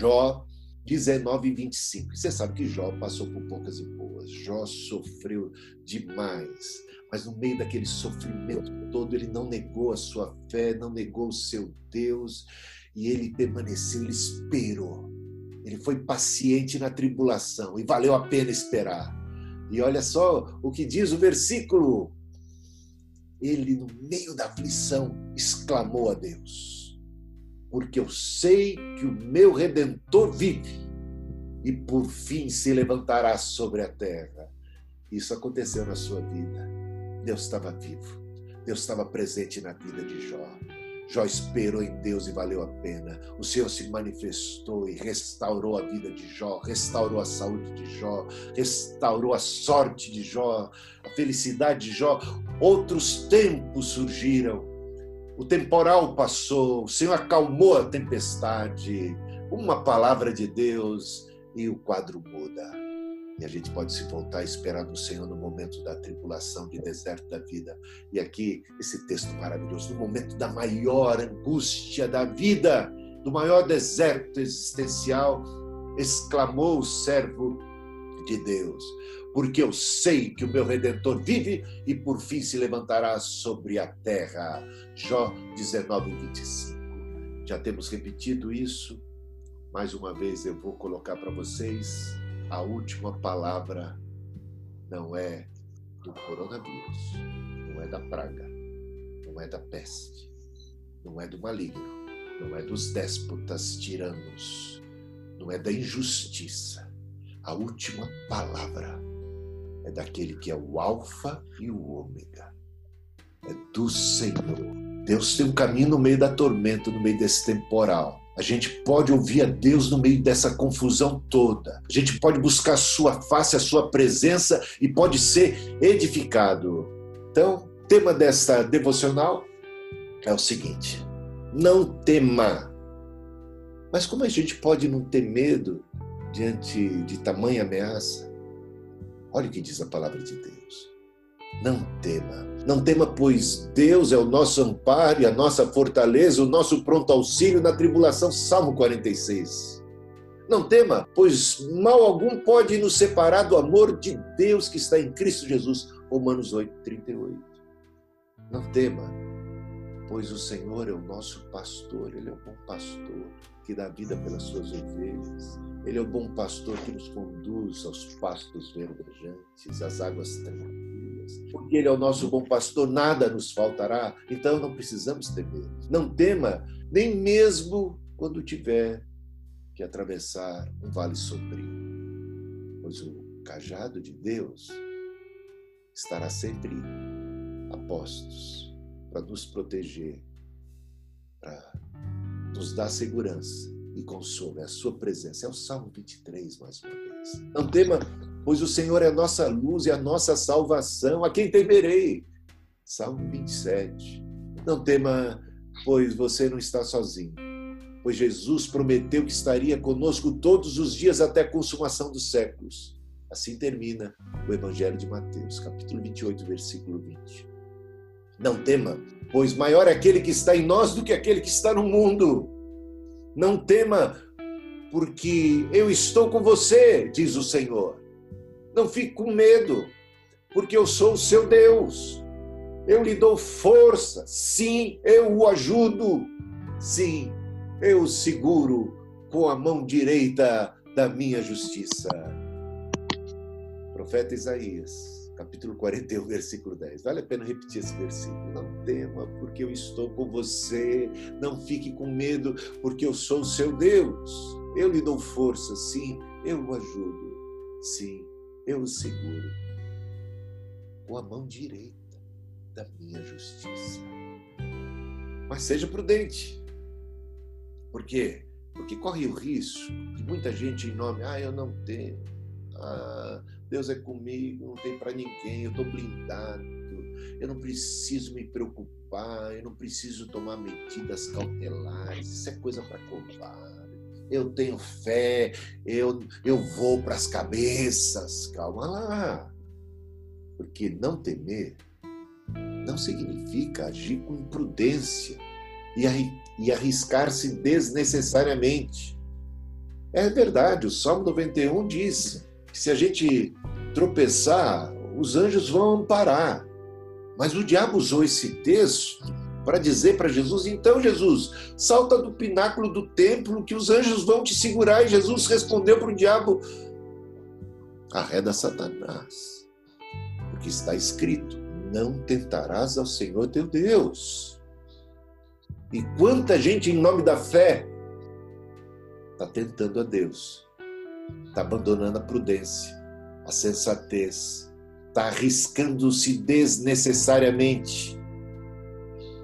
Jó 19 e 25. Você sabe que Jó passou por poucas e boas. Jó sofreu demais. Mas no meio daquele sofrimento todo, ele não negou a sua fé, não negou o seu Deus. E ele permaneceu, ele esperou. Ele foi paciente na tribulação e valeu a pena esperar. E olha só o que diz o versículo. Ele, no meio da aflição, exclamou a Deus: Porque eu sei que o meu redentor vive e por fim se levantará sobre a terra. Isso aconteceu na sua vida. Deus estava vivo. Deus estava presente na vida de Jó. Jó esperou em Deus e valeu a pena. O Senhor se manifestou e restaurou a vida de Jó, restaurou a saúde de Jó, restaurou a sorte de Jó, a felicidade de Jó. Outros tempos surgiram. O temporal passou, o Senhor acalmou a tempestade. Uma palavra de Deus e o quadro muda. E a gente pode se voltar a esperar no Senhor no momento da tribulação, de deserto da vida. E aqui, esse texto maravilhoso, no momento da maior angústia da vida, do maior deserto existencial, exclamou o servo de Deus, porque eu sei que o meu redentor vive e por fim se levantará sobre a terra. Jó 19, 25. Já temos repetido isso. Mais uma vez eu vou colocar para vocês a última palavra não é do coronavírus, não é da praga, não é da peste, não é do maligno, não é dos déspotas tiranos, não é da injustiça. A última palavra é daquele que é o Alfa e o Ômega. É do Senhor. Deus tem um caminho no meio da tormenta, no meio desse temporal. A gente pode ouvir a Deus no meio dessa confusão toda. A gente pode buscar a sua face, a sua presença e pode ser edificado. Então, o tema desta devocional é o seguinte: não tema. Mas como a gente pode não ter medo diante de tamanha ameaça? Olha o que diz a palavra de Deus. Não tema. Não tema, pois Deus é o nosso amparo e a nossa fortaleza, o nosso pronto auxílio na tribulação. Salmo 46. Não tema, pois mal algum pode nos separar do amor de Deus que está em Cristo Jesus. Romanos 8, 38. Não tema, pois o Senhor é o nosso pastor, Ele é o bom pastor que dá vida pelas suas ovelhas. Ele é o bom pastor que nos conduz aos pastos verdejantes, às águas tranquilas. Porque Ele é o nosso bom pastor, nada nos faltará. Então não precisamos temer. Não tema, nem mesmo quando tiver que atravessar um vale sombrio. Pois o cajado de Deus estará sempre a postos para nos proteger, para nos dar segurança e consolo, é a sua presença. É o Salmo 23, mais uma vez. Não tema, pois o Senhor é a nossa luz e a nossa salvação. A quem temerei? Salmo 27. Não tema, pois você não está sozinho. Pois Jesus prometeu que estaria conosco todos os dias até a consumação dos séculos. Assim termina o Evangelho de Mateus, capítulo 28, versículo 20. Não tema, pois maior é aquele que está em nós do que aquele que está no mundo. Não tema, porque eu estou com você, diz o Senhor. Não fique com medo, porque eu sou o seu Deus. Eu lhe dou força. Sim, eu o ajudo. Sim, eu o seguro com a mão direita da minha justiça. Profeta Isaías capítulo 41, versículo 10. Vale a pena repetir esse versículo. Não tema, porque eu estou com você. Não fique com medo, porque eu sou o seu Deus. Eu lhe dou força, sim, eu o ajudo. Sim, eu o seguro com a mão direita da minha justiça. Mas seja prudente. Por quê? Porque corre o risco de muita gente em nome, ah, eu não tenho. Ah, Deus é comigo, não tem para ninguém, eu estou blindado, eu não preciso me preocupar, eu não preciso tomar medidas cautelares, isso é coisa para covarde. Eu tenho fé, eu, eu vou para as cabeças. Calma lá. Porque não temer não significa agir com imprudência e arriscar-se desnecessariamente. É verdade, o Salmo 91 diz se a gente tropeçar, os anjos vão amparar. Mas o diabo usou esse texto para dizer para Jesus: então, Jesus, salta do pináculo do templo que os anjos vão te segurar. E Jesus respondeu para o diabo: arreda Satanás, porque está escrito: não tentarás ao Senhor teu Deus. E quanta gente, em nome da fé, está tentando a Deus, está abandonando a prudência, a sensatez, está arriscando-se desnecessariamente.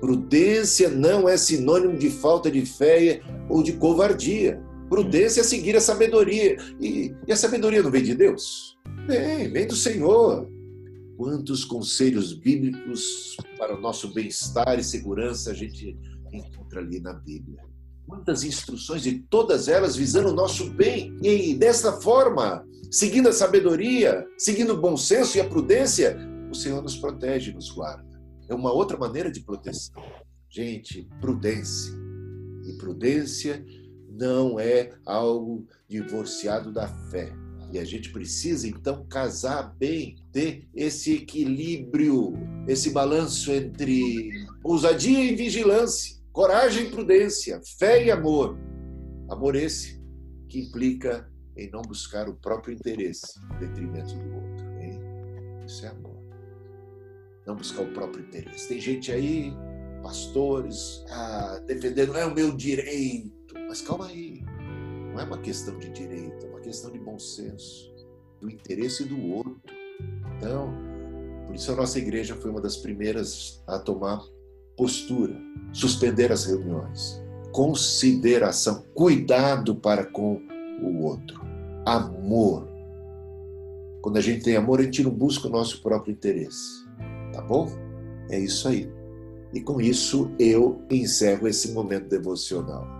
Prudência não é sinônimo de falta de fé ou de covardia. Prudência é seguir a sabedoria. E, e a sabedoria não vem de Deus? Vem, vem do Senhor. Quantos conselhos bíblicos para o nosso bem-estar e segurança a gente encontra ali na Bíblia? Quantas instruções e todas elas visando o nosso bem. E desta forma, seguindo a sabedoria, seguindo o bom senso e a prudência, o Senhor nos protege, nos guarda. É uma outra maneira de proteção. Gente, prudência. E prudência não é algo divorciado da fé. E a gente precisa então casar bem, ter esse equilíbrio, esse balanço entre ousadia e vigilância, coragem e prudência, fé e amor. Amor esse que implica em não buscar o próprio interesse em detrimento do outro. Hein? Isso é amor. Não buscar o próprio interesse. Tem gente aí, pastores, ah, defendendo, não é o meu direito. Mas calma aí. Não é uma questão de direito, é uma questão de bom senso, do interesse do outro. Então, por isso a nossa igreja foi uma das primeiras a tomar postura, suspender as reuniões, consideração, cuidado para com o outro, amor. Quando a gente tem amor, a gente não busca o nosso próprio interesse. Tá bom? É isso aí. E com isso eu encerro esse momento devocional.